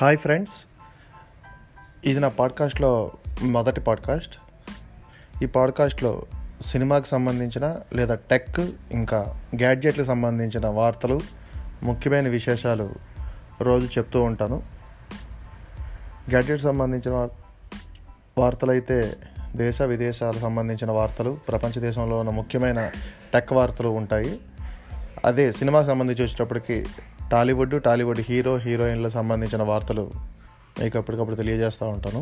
Hi friends. ఇది నా పాడ్కాస్ట్లో మొదటి పాడ్కాస్ట్. ఈ పాడ్కాస్ట్లో సినిమాకి సంబంధించిన లేదా టెక్ ఇంకా గ్యాడ్జెట్లకు సంబంధించిన వార్తలు ముఖ్యమైన విశేషాలు రోజు చెప్తూ ఉంటాను. గ్యాడ్జెట్ సంబంధించిన వార్- వార్తలు అయితే దేశ విదేశాలకు సంబంధించిన వార్తలు ప్రపంచ దేశంలో ఉన్న ముఖ్యమైన టెక్ వార్తలు ఉంటాయి. అదే సినిమాకి సంబంధించి వచ్చేటప్పటికి టాలీవుడ్ టాలీవుడ్ హీరో హీరోయిన్లకు సంబంధించిన వార్తలు మీకు ఎప్పటికప్పుడు తెలియజేస్తూ ఉంటాను.